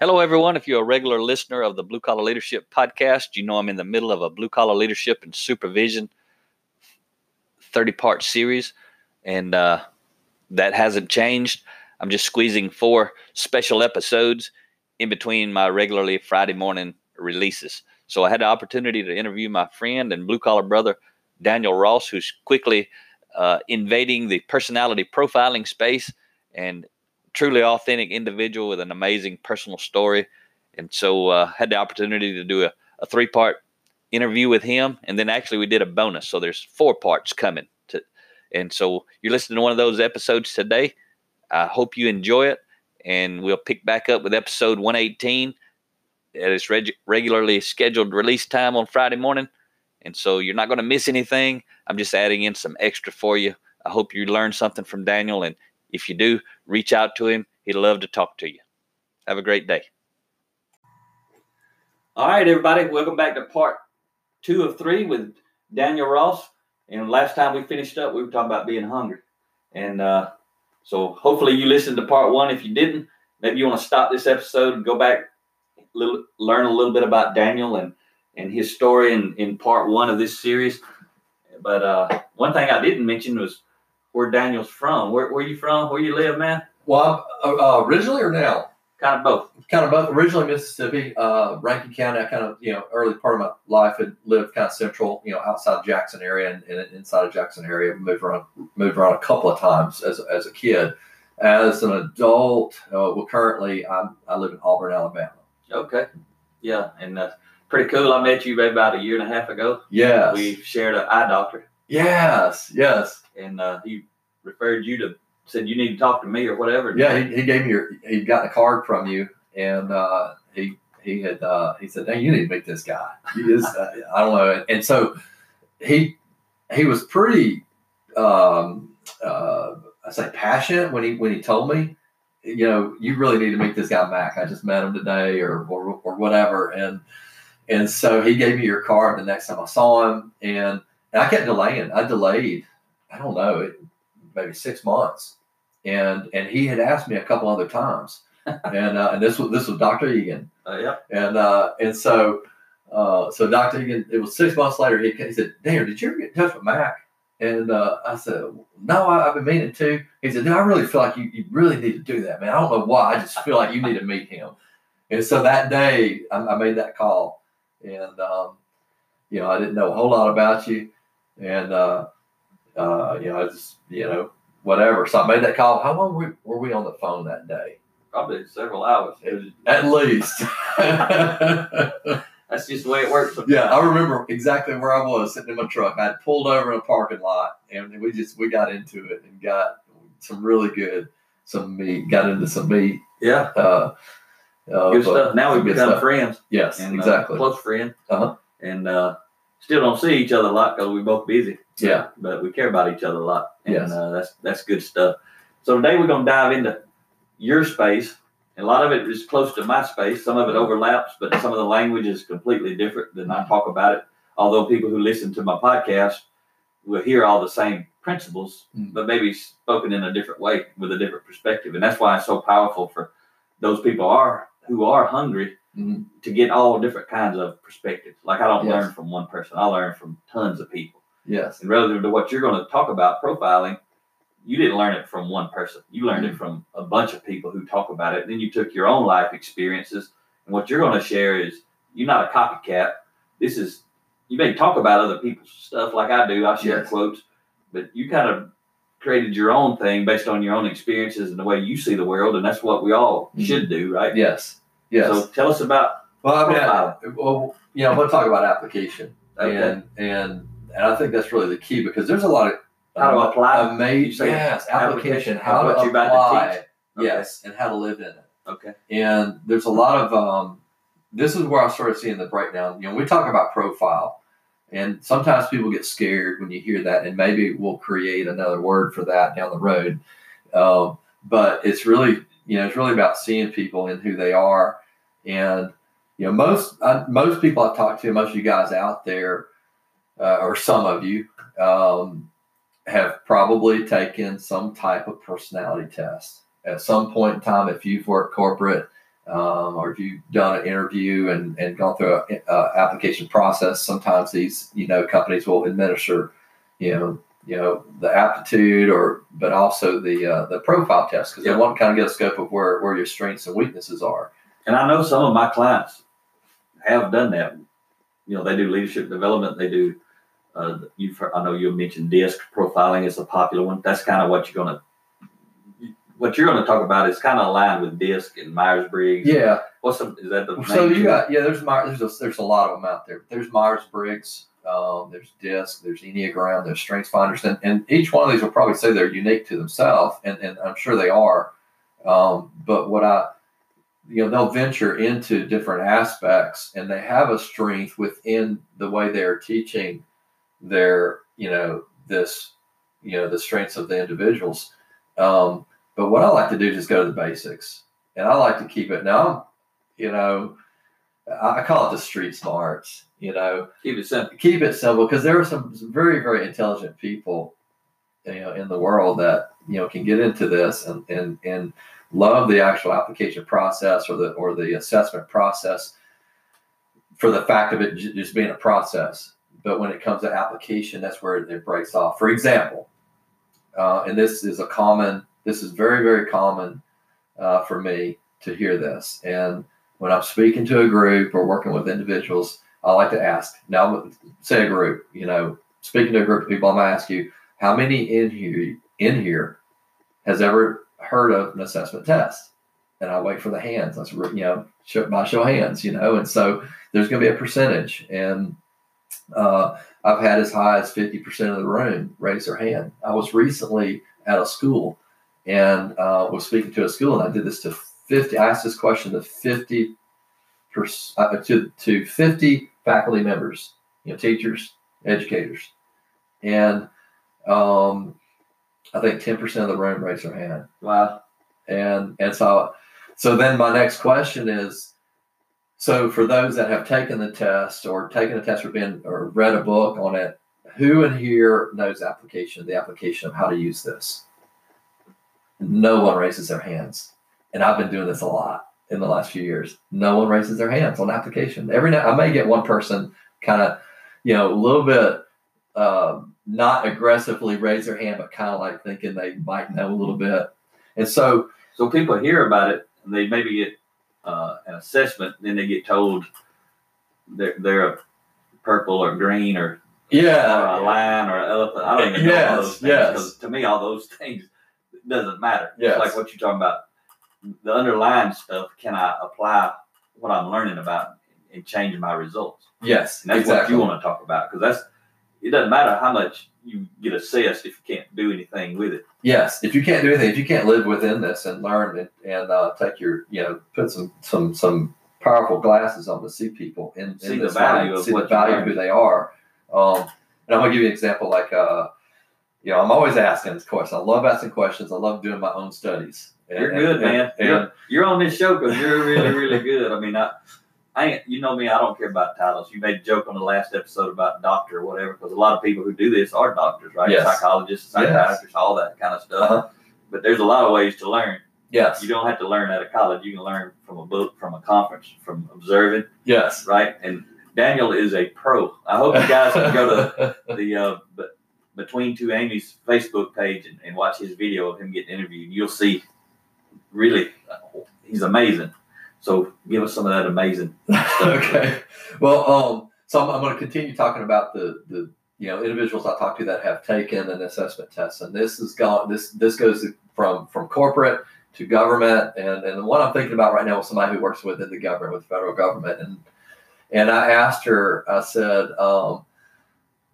Hello, everyone. If you're a regular listener of the Blue Collar Leadership Podcast, you know I'm in the middle of a Blue Collar Leadership and Supervision 30 part series, and uh, that hasn't changed. I'm just squeezing four special episodes in between my regularly Friday morning releases. So I had the opportunity to interview my friend and blue collar brother, Daniel Ross, who's quickly uh, invading the personality profiling space and truly authentic individual with an amazing personal story. And so uh, had the opportunity to do a, a three part interview with him. And then actually we did a bonus. So there's four parts coming. To, and so you're listening to one of those episodes today. I hope you enjoy it. And we'll pick back up with episode 118 at its reg- regularly scheduled release time on Friday morning. And so you're not going to miss anything. I'm just adding in some extra for you. I hope you learned something from Daniel. And if you do, reach out to him. He'd love to talk to you. Have a great day. All right, everybody. Welcome back to part two of three with Daniel Ross. And last time we finished up, we were talking about being hungry. And uh, so hopefully you listened to part one. If you didn't, maybe you want to stop this episode and go back, little, learn a little bit about Daniel and, and his story in, in part one of this series. But uh, one thing I didn't mention was where Daniel's from. Where, where you from? Where you live, man? Well, uh, originally or now? Kind of both. Kind of both. Originally Mississippi, uh, Rankin County. I kind of, you know, early part of my life had lived kind of central, you know, outside Jackson area and, and inside of Jackson area. Moved around, moved around a couple of times as, as a kid. As an adult, uh, well, currently I'm, I live in Auburn, Alabama. Okay. Yeah, and that's pretty cool. I met you maybe about a year and a half ago. Yes. We shared an eye doctor, yes. Yes. and uh, he referred you to said you need to talk to me or whatever. Yeah. He, he gave me your, he got a card from you and, uh, he, he had, uh, he said, Hey, you need to meet this guy. He is, uh, I don't know. And so he, he was pretty, um, uh, I say passionate when he, when he told me, you know, you really need to meet this guy, Mac. I just met him today or, or, or whatever. And, and so he gave me your card the next time I saw him and, and I kept delaying. I delayed, I don't know, it, maybe six months. And, and he had asked me a couple other times and, uh, and this was, this was Dr. Egan. Uh, yeah. And uh, and so uh, so Dr. Egan, it was six months later. He, he said, "Darren, did you ever get in touch with Mac?" And uh, I said, "No, I, I've been meaning to." He said, "No, I really feel like you, you really need to do that, man. I don't know why. I just feel like you need to meet him." And so that day, I, I made that call, and um, you know, I didn't know a whole lot about you, and uh, uh, you know, I just you know whatever. So I made that call. How long were, were we on the phone that day? Probably several hours. It At least. that's just the way it works. Yeah, I remember exactly where I was sitting in my truck. I had pulled over in a parking lot, and we just we got into it and got some really good some meat. Got into some meat. Yeah. Uh, uh, Good stuff. Now we've become stuff. friends. Yes, and, uh, exactly. close friend. Uh-huh. And uh, still don't see each other a lot because we're both busy. Yeah. But we care about each other a lot. And Yes. uh, that's that's good stuff. So today we're going to dive into your space. And a lot of it is close to my space. Some of it overlaps, but some of the language is completely different than I talk about it. Although people who listen to my podcast will hear all the same principles, Mm. but maybe spoken in a different way with a different perspective. And that's why it's so powerful for those people are who are hungry. To get all different kinds of perspectives. Like I don't Yes. learn from one person; I learn from tons of people. Yes. And relative to what you're going to talk about profiling, you didn't learn it from one person. You learned Mm-hmm. it from a bunch of people who talk about it. Then you took your own life experiences, and what you're going to share is you're not a copycat. This is you may talk about other people's stuff like I do. I share Yes. quotes, but you kind of created your own thing based on your own experiences and the way you see the world, and that's what we all Mhm. should do, right? Yes. Yes. So tell us about well, I mean, well, you know, I want to talk about application, Okay. and and and I think that's really the key because there's a lot of How to apply? Amazing say yes application application how to to apply teach? Okay. yes and how to live in it. okay. and there's a lot of um, this is where I started seeing the breakdown. You know, we talk about profile, and sometimes people get scared when you hear that, and maybe we'll create another word for that down the road. Um, but it's really, you know, it's really about seeing people and who they are, and you know, most uh, most people I talk to, most of you guys out there, uh, or some of you, um, have probably taken some type of personality test at some point in time. If you've worked corporate um, or if you've done an interview and, and gone through an application process, sometimes these you know companies will administer you know you know the aptitude or but also the uh, the profile test because Yeah. they want to kind of get a scope of where where your strengths and weaknesses are. And I know some of my clients have done that. You know, they do leadership development. They do. Uh, you've heard, I know you mentioned disc profiling is a popular one. That's kind of what you're gonna. What you're going to talk about is kind of aligned with DISC and Myers Briggs. Yeah. What's the, is that the So you got yeah. There's My- there's a, there's a lot of them out there. There's Myers Briggs. Um, there's DISC. There's Enneagram. There's Strengths Finders, and, and each one of these will probably say they're unique to themselves, and, and I'm sure they are. Um, but what I you know they'll venture into different aspects, and they have a strength within the way they're teaching their you know this you know the strengths of the individuals. Um, but what I like to do is just go to the basics, and I like to keep it now you know, I call it the street smarts, you know, Keep it simple. keep it simple because there are some some very, very intelligent people, you know, in the world that, you know, can get into this and, and, and love the actual application process or the, or the assessment process for the fact of it just being a process. But when it comes to application, that's where it breaks off. For example, uh, and this is a common, this is very, very common uh, for me to hear this. And when I'm speaking to a group or working with individuals, I like to ask now, say a group, you know, speaking to a group of people, I'm going to ask you, how many in here, in here has ever heard of an assessment test? And I wait for the hands. That's, you know, show, by show hands, you know, and so there's going to be a percentage. And uh, I've had as high as 50% of the room raise their hand. I was recently at a school and uh, was speaking to a school, and I did this to 50. I asked this question to 50 pers- uh, to to 50 faculty members, you know, teachers, educators, and um, I think 10% of the room raised their hand. Wow. And and so so then my next question is so for those that have taken the test or taken a test or been or read a book on it, who in here knows application, the application of how to use this? No one raises their hands. And I've been doing this a lot in the last few years. No one raises their hands on application. Every now I may get one person kind of, you know, a little bit um, not aggressively raise their hand, but kind of like thinking they might know a little bit. And so So people hear about it and they maybe get uh, an assessment, then they get told they're, they're a purple or green or, yeah, or a lion or an elephant. I don't even know all those things yes. to me, all those things doesn't matter. Yes. It's like what you're talking about. The underlying stuff, can I apply what I'm learning about and change my results? yes, And that's exactly. what you want to talk about because that's it doesn't matter how much you get assessed if you can't do anything with it. Yes, if you can't do anything, if you can't live within this and learn and, and uh, take your, you know, put some some some powerful glasses on to see people and See the value see what the value of who they are. Um, and I'm gonna give you an example. Like, uh, you know, I'm always asking this question. I love asking questions. I love doing my own studies. You're and- good, and- man. And, you're, you're on this show because you're really, really good. I mean, I, I ain't, you know me, I don't care about titles. You made a joke on the last episode about doctor or whatever, because a lot of people who do this are doctors, right? Yes. Psychologists, psychiatrists, all that kind of stuff. Uh-huh. But there's a lot of ways to learn. yes, You don't have to learn out of college. You can learn from a book, from a conference, from observing, yes. right? And Daniel is a pro. I hope you guys can go to the uh, between two Amy's Facebook page and, and watch his video of him getting interviewed. You'll see, really, he's amazing. So give us some of that amazing. okay. Well, um, so I'm, I'm going to continue talking about the the you know individuals I talked to that have taken an assessment test, and this is gone. This this goes from from corporate to government, and and the one I'm thinking about right now is somebody who works within the government, with the federal government, and and I asked her, I said, um,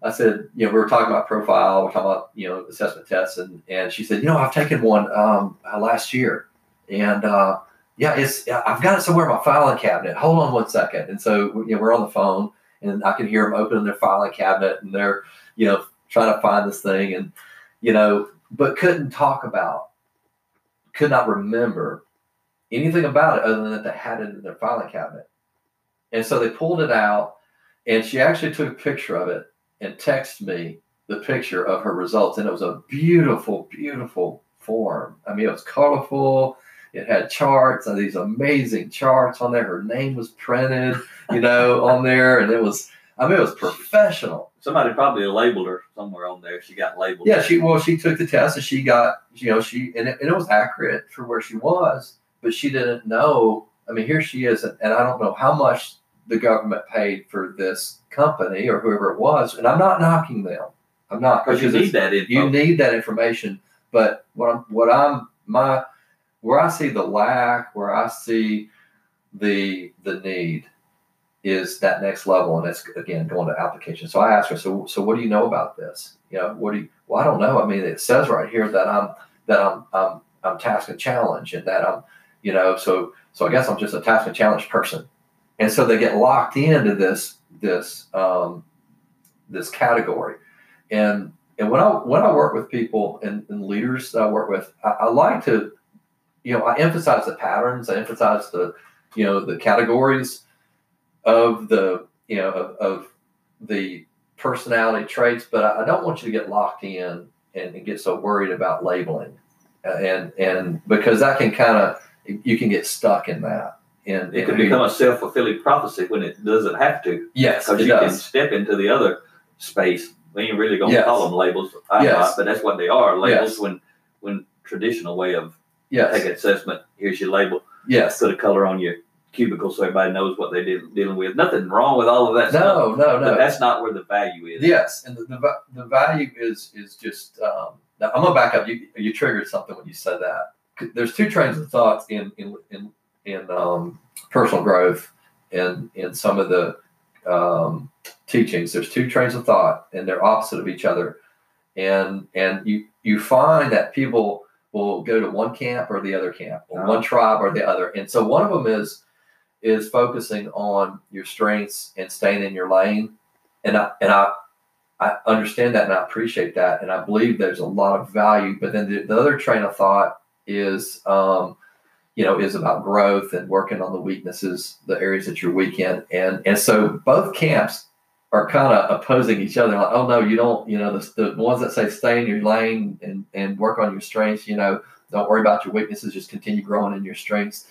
I said, you know, we were talking about profile, we're talking about you know assessment tests, and and she said, you know, I've taken one um, last year, and uh, yeah, it's I've got it somewhere in my filing cabinet. Hold on one second. And so you know, we're on the phone, and I can hear them opening their filing cabinet, and they're you know trying to find this thing, and you know, but couldn't talk about, could not remember anything about it other than that they had it in their filing cabinet. And so they pulled it out, and she actually took a picture of it and texted me the picture of her results, and it was a beautiful, beautiful form. I mean, it was colorful. It had charts and these amazing charts on there. Her name was printed, you know, on there, and it was. I mean, it was professional. Somebody probably labeled her somewhere on there. She got labeled. Yeah, she well, she took the test and she got, you know, she and it, and it was accurate for where she was, but she didn't know. I mean, here she is, and, and I don't know how much the government paid for this company or whoever it was, and I'm not knocking them. I'm not because you need that info. you need that information. But what I'm, what I'm, my, where I see the lack, where I see the the need, is that next level, and it's again going to application. So I asked her, so so what do you know about this? You know, what do you? Well, I don't know. I mean, it says right here that I'm that I'm I'm I'm task and challenge, and that I'm, you know, so so I guess I'm just a task and challenge person, and so they get locked into this this um, this category, and and when I when I work with people and, and leaders that I work with, I, I like to, you know, I emphasize the patterns. I emphasize the, you know, the categories of the, you know, of, of the personality traits. But I, I don't want you to get locked in and, and get so worried about labeling, Uh, and and because that can kind of you can get stuck in that. And it could and- become a self fulfilling prophecy when it doesn't have to. yes, Because you can step into the other space. We ain't really gonna Yes. call them labels. I'm Yes. not, but that's what they are. Labels Yes. when when traditional way of Yes, take an assessment. Here's your label. yes. Put a color on your cubicle so everybody knows what they're deal- dealing with. Nothing wrong with all of that stuff. No, no, no. But that's not where the value is. Yes, and the, the, the value is is just. Um, now I'm gonna back up. You you triggered something when you said that. There's two trains of thoughts in in in, in um, personal growth and in some of the um, teachings. There's two trains of thought, and they're opposite of each other. And and you you find that people will go to one camp or the other camp, or Oh. one tribe or the other. And so one of them is is focusing on your strengths and staying in your lane. And I and I I understand that and I appreciate that. And I believe there's a lot of value. But then the, the other train of thought is, um, you know, is about growth and working on the weaknesses, the areas that you're weak in. And, and so both camps are kind of opposing each other. Like, oh no, you don't, you know, the, the ones that say stay in your lane and, and work on your strengths, you know, don't worry about your weaknesses, just continue growing in your strengths.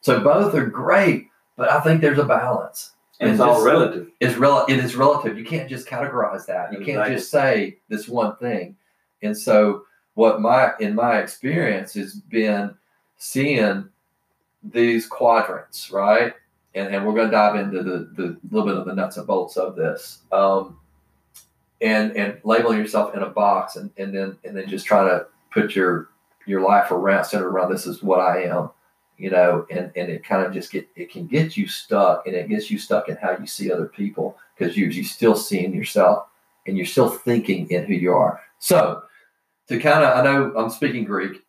So both are great, but I think there's a balance And it's all just- relative. is rel- it is relative. You can't just categorize that. You can't just say this one thing. And so what my in my experience has been seeing these quadrants, right? And, and we're going to dive into the, the little bit of the nuts and bolts of this. Um, and and labeling yourself in a box and, and then and then just trying to put your your life around centered around this is what I am you know, and, and it kind of just get it can get you stuck and it gets you stuck in how you see other people because you you still seeing yourself and you're still thinking in who you are. So to kind of I know I'm speaking Greek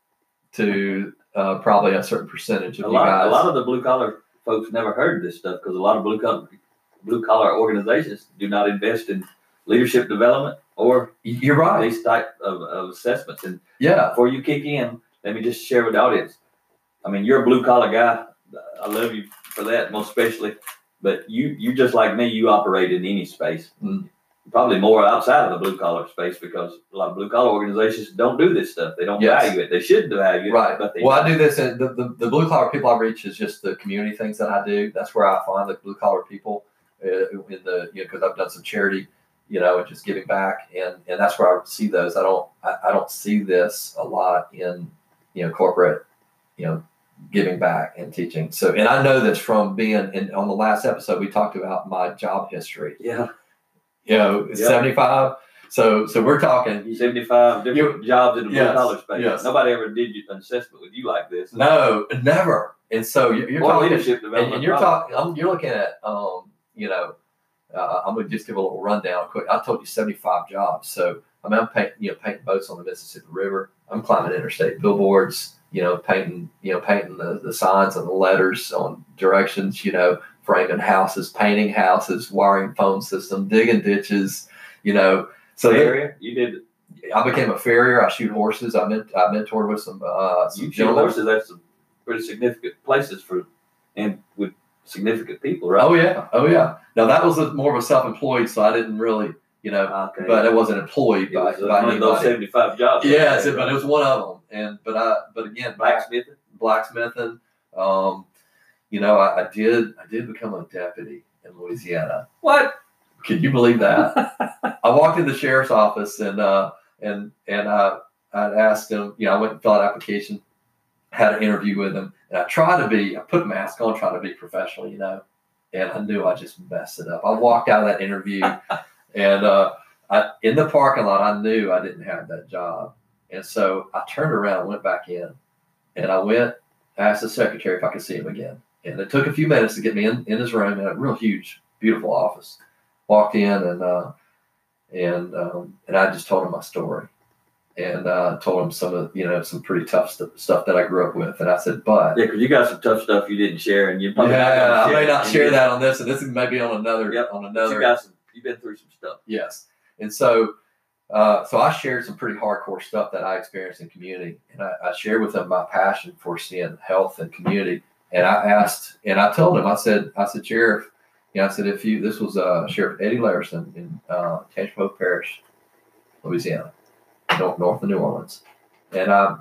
to uh, probably a certain percentage of A you lot, guys. a lot of the blue collar folks never heard this stuff because a lot of blue collar blue collar organizations do not invest in leadership development or you're right. these type of, of assessments. And Yeah. before you kick in, let me just share with the audience. I mean, you're a blue collar guy. I love you for that, most especially. But you, you just like me, you operate in any space. Mm. Probably more outside of the blue collar space because a lot of blue collar organizations don't do this stuff. They don't Yes. value it. They shouldn't value it, Right. but they Well, I do this. And the, the, the blue collar people I reach is just the community things that I do. That's where I find the blue collar people uh, in the you know because I've done some charity, you know, and just giving back, and and that's where I see those. I don't I, I don't see this a lot in you know corporate, you know, giving back and teaching. So and I know this from being in on the last episode we talked about my job history. Yeah, You know, seventy five. So so we're talking. 75 different jobs in the blue Yes, collar space. yes. Nobody ever did an assessment with you like this. No, never. And so you're, you're talking leadership development. and you're talking. I'm, you're looking at, um, you know, uh, I'm gonna just give a little rundown quick. I told you 75 jobs. So I mean, I'm painting, you know, painting boats on the Mississippi River. I'm climbing interstate billboards. you know, painting, you know, painting the, the signs and the letters on directions, you know, framing houses, painting houses, wiring phone system, digging ditches, you know. So area you did I became a farrier. I shoot horses. I ment- I mentored with some uh, some you shoot horses. That's some pretty significant places for and with significant people, right? Oh yeah, oh yeah. Now that was a, more of a self-employed, so I didn't really, you know, okay. but I wasn't employed it by, was by one of those seventy-five jobs. Yes, but it was one of them. And but I, but again, blacksmithing, blacksmithing. Um, you know, I, I did I did become a deputy in Louisiana. What? Can you believe that? I walked in the sheriff's office and uh, and and uh, I asked him. You know, I went and filled out an application, had an interview with him, and I tried to be. I put a mask on, trying to be professional. You know, and I knew I just messed it up. I walked out of that interview, and uh, I, in the parking lot, I knew I didn't have that job, and so I turned around, went back in, and I went asked the secretary if I could see him again. And it took a few minutes to get me in, in his room in a real huge, beautiful office. Walked in and uh, and um, and I just told him my story, and uh, told him some of you know some pretty tough st- stuff that I grew up with. And I said, but Yeah, because you got some tough stuff you didn't share, and you probably not yeah, I may not share that on this, and this is maybe on another Yep. on another You got some. You've been through some stuff. Yes. And so, uh, so I shared some pretty hardcore stuff that I experienced in community, and I, I shared with them my passion for seeing health and community. And I asked, and I told him, I said, I said, Sheriff, you know, I said, if you, this was uh, Sheriff Eddie Larson in uh, Tangipahoa Parish, Louisiana, north, north of New Orleans, and I,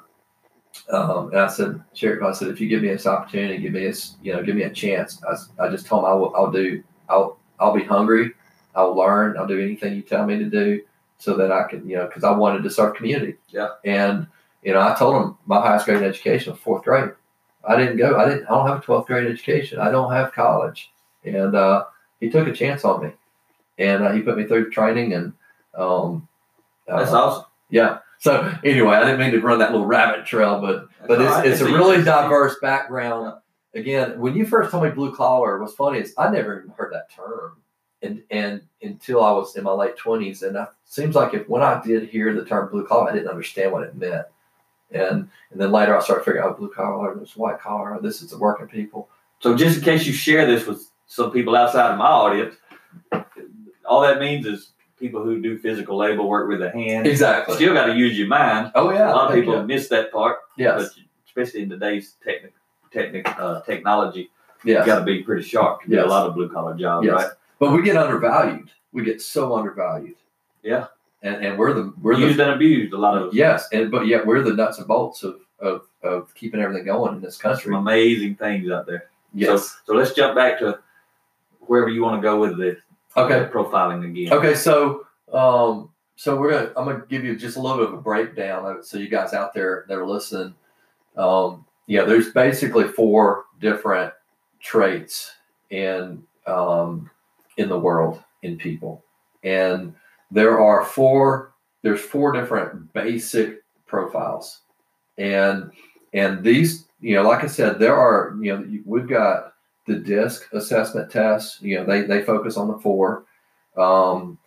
um, and I said, Sheriff, I said, if you give me this opportunity, give me this, you know, give me a chance. I, I just told him I will, I'll do, I'll, I'll be hungry. I'll learn. I'll do anything you tell me to do so that I can, you know, because I wanted to serve community. Yeah. And, you know, I told him my highest grade in education was fourth grade. I didn't go, I didn't, I don't have a 12th grade education. I don't have college. And uh, he took a chance on me. And uh, he put me through training and, um, That's uh, awesome. yeah. So anyway, I didn't mean to run that little rabbit trail, but That's but it's, right. it's a really diverse background. Again, when you first told me blue collar, what's funny is I never even heard that term, and and until I was in my late twenties, and it seems like if when I did hear the term blue collar, I didn't understand what it meant, and and then later I started figuring out blue collar, this white collar, this is the working people. So just in case you share this with some people outside of my audience, all that means is people who do physical labor work with their hands. Exactly. Still got to use your mind. Oh yeah. a lot of people miss that part, Yes. but especially in today's technic, technic, uh, technology, Yes. you got to be pretty sharp to do Yes. a lot of blue collar jobs, Yes. right? But we get undervalued. We get so undervalued. Yeah. And and we're the we're the Used and abused a lot of. Yes, and but yet we're the nuts and bolts of of, of keeping everything going in this Some country. amazing things out there. Yes. So let's jump back to wherever you want to go with this. Okay. profiling again. Okay. So um so we're gonna I'm gonna give you just a little bit of a breakdown of it so you guys out there that are listening. Um yeah, there's basically four different traits in um in the world in people. And there are four there's four different basic profiles. And and these, you know, like I said, there are, you know, we've got the DISC assessment tests. You know, they they focus on the four. Um,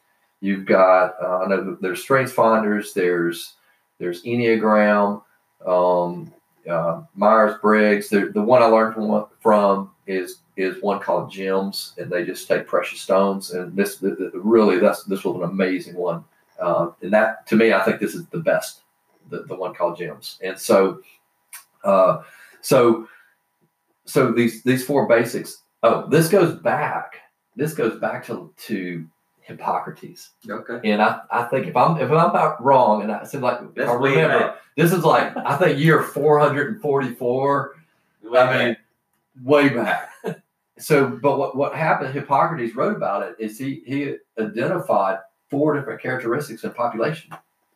you've got uh, I know there's strengths finders. There's there's Enneagram, um, uh, Myers Briggs. The the one I learned from from is is one called Gems, and they just take precious stones. And this really that's this was an amazing one. Uh, and that to me, I think this is the best, the, the one called Gems. And so, uh, so so these these four basics. Oh, this goes back. This goes back to to Hippocrates. Okay. And I, I think if I'm if I'm not wrong, and I said like I remember, this is like I think year 444. Way I mean, way back. so, but what what happened? Hippocrates wrote about it. Is he he identified four different characteristics in population,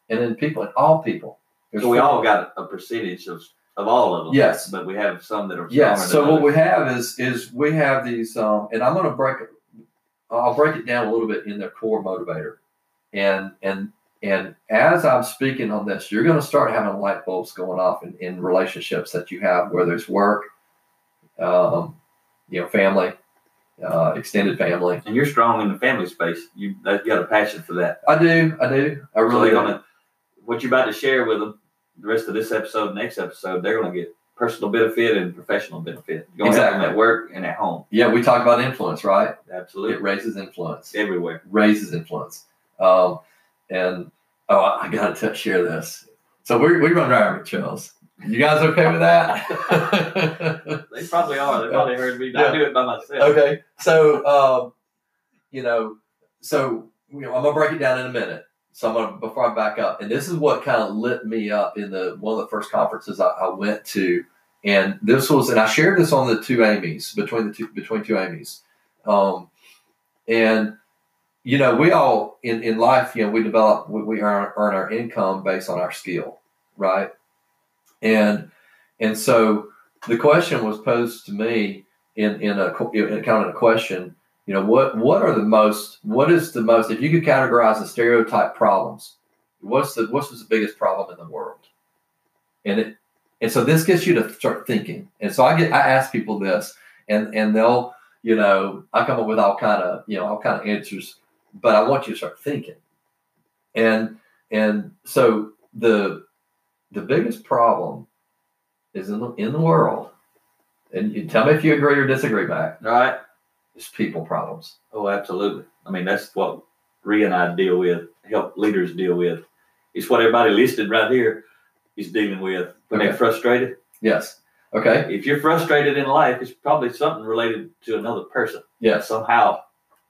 and in people, in all people. There's so we four. all got a percentage of, of all of them. Yes. But we have some that are Yes. So what we have is is we have these, um, and I'm going to break it. I'll break it down a little bit in their core motivator, and and and as I'm speaking on this, you're going to start having light bulbs going off in, in relationships that you have, whether it's work, um, you know, family, uh, extended family. And you're strong in the family space. You you got a passion for that. I do, I do, I really they're gonna what you're about to share with them, the rest of this episode, next episode, they're going to get personal benefit and professional benefit. You're going to have them Exactly. at work and at home. Yeah, we talk about influence, right? Absolutely. It raises influence. Everywhere. raises influence. Um, and oh, I, I gotta share this. So we we run rabbit trails. You guys okay with that? They probably are. They probably heard me. I do it by myself. okay. So um, you know, so you know, I'm gonna break it down in a minute. So I'm gonna before I back up, and this is what kind of lit me up in the one of the first conferences I, I went to, and this was, and I shared this on the two Amy's between the two between two Amy's, um, and you know, we all in, in life, you know, we develop, we, we earn, earn our income based on our skill, right? And and so the question was posed to me in in a in kind of a question, you know, what what are the most, what is the most, if you could categorize the stereotype problems, what's the what's the biggest problem in the world? And it and so this gets you to start thinking. And so I get I ask people this, and and they'll you know I come up with all kind of you know all kind of answers but I want you to start thinking. And and so the the biggest problem is in the in the world, and you tell me if you agree or disagree back, All right. It's people problems. Oh, absolutely. I mean, that's what Rhea and I deal with, help leaders deal with. It's what everybody listed right here is dealing with when Okay. they're frustrated. Yes. Okay. If you're frustrated in life, it's probably something related to another person Yes. somehow,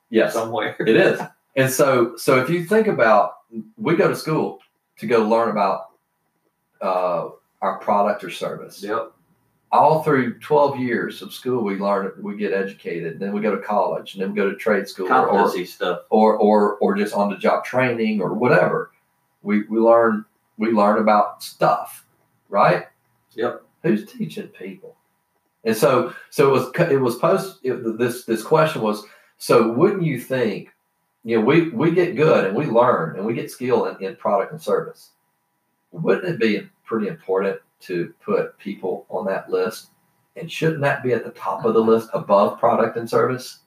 Yes. somewhere. It is. And so so if you think about we go to school to go learn about uh, our product or service. Yep. all through 12 years of school we learn we get educated then we go to college and then we go to trade school or, stuff. or, or, or just on the job training or whatever we, we learn we learn about stuff right Yep. who's teaching people and so so it was it was post it, this this question was so wouldn't you think you know we we get good and we learn and we get skill in, in product and service wouldn't it be pretty important to put people on that list and shouldn't that be at the top of the list above product and service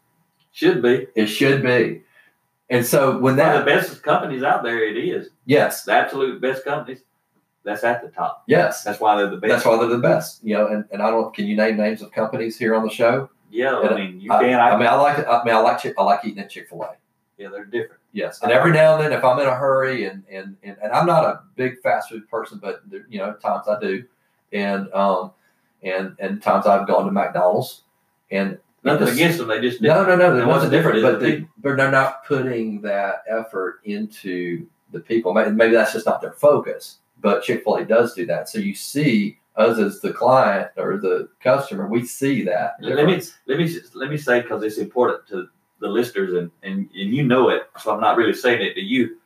Should be. it should be and so when One of that the best companies out there, it is. yes The absolute best companies, that's at the top. yes That's why they're the best. that's why they're the best you know and, and i don't can you name names of companies here on the show Yeah, And I mean, you I, can. I I, mean i like i mean i like i like eating at chick-fil-a yeah, they're different. Yes, and every now and then, if I'm in a hurry, and and and, and I'm not a big fast food person, but there, you know, times I do, and um, and and times I've gone to McDonald's, and Nothing just- against them. They just no, no, no, And there wasn't different different, but they, but they're not putting that effort into the people. Maybe, maybe that's just not their focus. But Chick Fil A does do that, so you see us as the client or the customer, we see that. Let me let me let me say because it's important to the listeners and, and and you know it, so I'm not really saying it to you.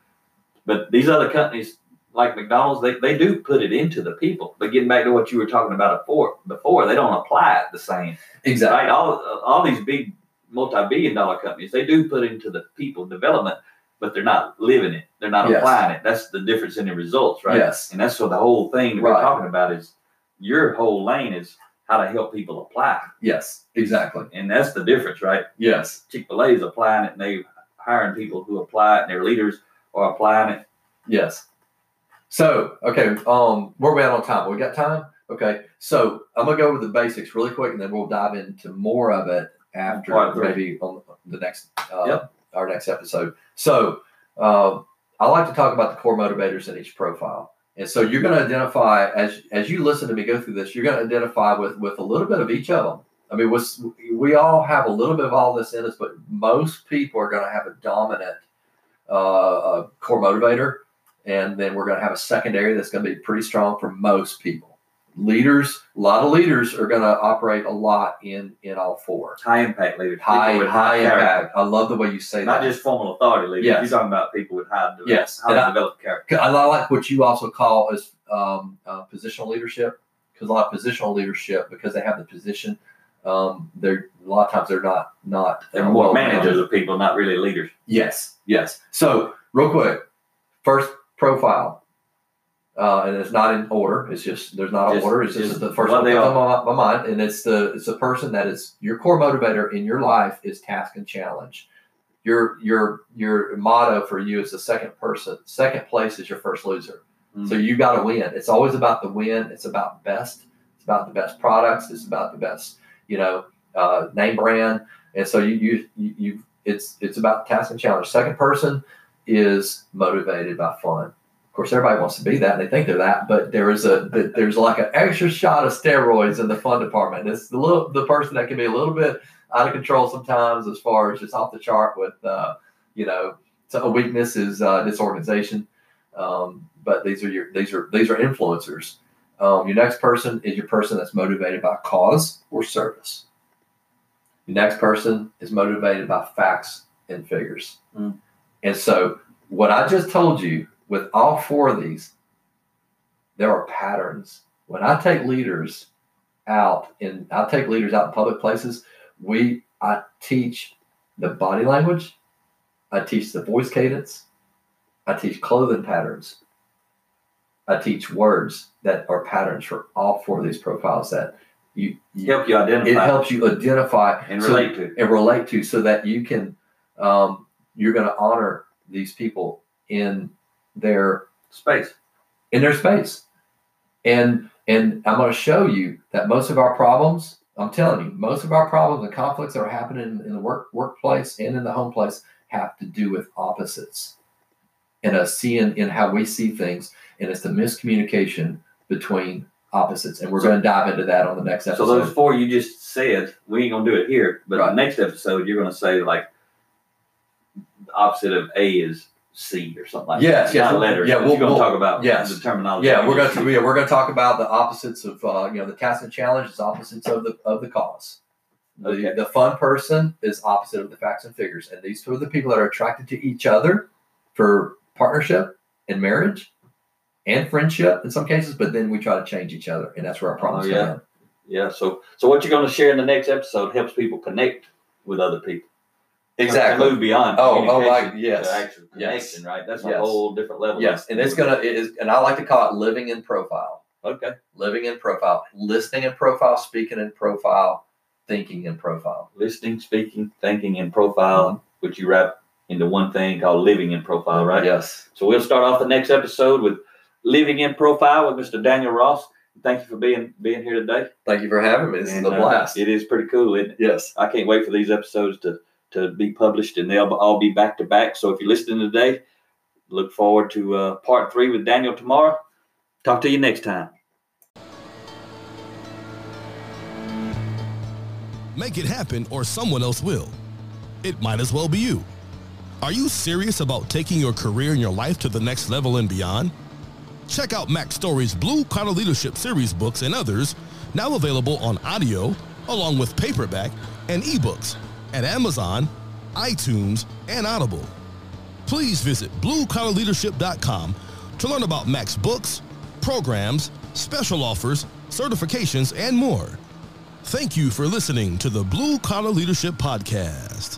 But these other companies like McDonald's, they, they do put it into the people. But getting back to what you were talking about before, before they don't apply it the same. exactly. Right? All all these big multi-billion dollar companies, they do put into the people development, but they're not living it. They're not Yes. applying it. That's the difference in the results, right? Yes. And that's what the whole thing that we're talking about is your whole lane is how to help people apply. Yes. Exactly. And that's the difference, right? Yes. Chick fil A is applying it and they're hiring people who apply it and their leaders are applying it. Yes. So, okay, um, where are we at on time? We got time? Okay. So I'm gonna go over the basics really quick and then we'll dive into more of it after maybe on the next uh, Yep. our next episode. So um, I like to talk about the core motivators in each profile. And so you're going to identify as as you listen to me go through this, you're going to identify with with a little bit of each of them. I mean, we we all have a little bit of all this in us, but most people are going to have a dominant uh, core motivator, and then we're going to have a secondary that's going to be pretty strong for most people. Leaders, a lot of leaders are going to operate a lot in in all four. High impact leaders. High with high character. impact. I love the way you say Not that. Not just formal authority leaders. Yes. You're talking about people with high Yes. high And I- character. I like what you also call as um, uh, positional leadership because a lot of positional leadership because they have the position. Um, they're a lot of times they're not not They're uh, more well managers of people, not really leaders. Yes, yes. So real quick, first profile, uh, and it's not in order. It's just there's not an order. It's just, just the first one that comes on my, mind, and it's the it's the person that is your core motivator in your life is task and challenge. Your your your motto for you is the second person. Second place is your first loser. So you got to win. It's always about the win. It's about best. It's about the best products. It's about the best, you know, uh, name brand. And so you, you, you, you, it's, it's about task and challenge. Second person is motivated by fun. Course, everybody wants to be that. And they think they're that, but there is a, there's like an extra shot of steroids in the fun department. It's the little, the person that can be a little bit out of control sometimes as far as just off the chart with, uh, you know, so a weakness is uh, disorganization. Um, but these are your these are these are influencers. Um, your next person is your person that's motivated by cause or service. Your next person is motivated by facts and figures. Mm. And so, what I just told you with all four of these, there are patterns. When I take leaders out in, I take leaders out in public places. We, I teach the body language. I teach the voice cadence. I teach clothing patterns. I teach words that are patterns for all four of these profiles that you, you help you identify. it helps you identify and so- relate to. and relate to so that you can um, you're going to honor these people in their Space. in their space and and i'm going to show you that most of our problems i'm telling you most of our problems and conflicts that are happening in the work workplace and in the home place have to do with opposites and us seeing in how we see things and it's the miscommunication between opposites and we're going to dive into that on the next episode So those four you just said, we ain't gonna do it here. But Right. the next episode, you're gonna say like the opposite of A is C or something like Yes, that. yes, we'll- letters. yeah, but we'll- you're gonna we'll- talk about yes. the terminology. Yeah, we're going to yeah, we're going to talk about the opposites of uh, you know the task and challenge is opposites of the of the cause. The, Okay. the fun person is opposite of the facts and figures, and these are the people that are attracted to each other for partnership and marriage and friendship in some cases. But then we try to change each other, and that's where our problems Oh, yeah. come in. Yeah. So so what you're gonna share in the next episode helps people connect with other people. Exactly. move beyond Oh, oh, like- yes. actual Yes. connection, right? That's a whole different level. Yes, and it's gonna it is, and I like to call it living in profile. Okay. Living in profile, listening in profile, speaking in profile, thinking in profile. Listening, speaking, thinking, in profile, which you wrap into one thing called living in profile, right? Yes. So we'll start off the next episode with living in profile with Mr. Daniel Ross. Thank you for being being here today. Thank you for having me. This And, is a uh, blast. it is pretty cool, isn't it? yes. I can't wait for these episodes to to be published, and they'll all be back to back. So if you're listening today, look forward to uh, part three with Daniel tomorrow. Talk to you next time. Make it happen or someone else will. It might as well be you. Are you serious about taking your career and your life to the next level and beyond? Check out Mac Story's Blue Collar Leadership Series books and others, now available on audio, along with paperback and ebooks at Amazon, iTunes, and Audible. Please visit bluecollarleadership.com to learn about Mac's books, programs, special offers, certifications, and more. Thank you for listening to the Blue Collar Leadership Podcast.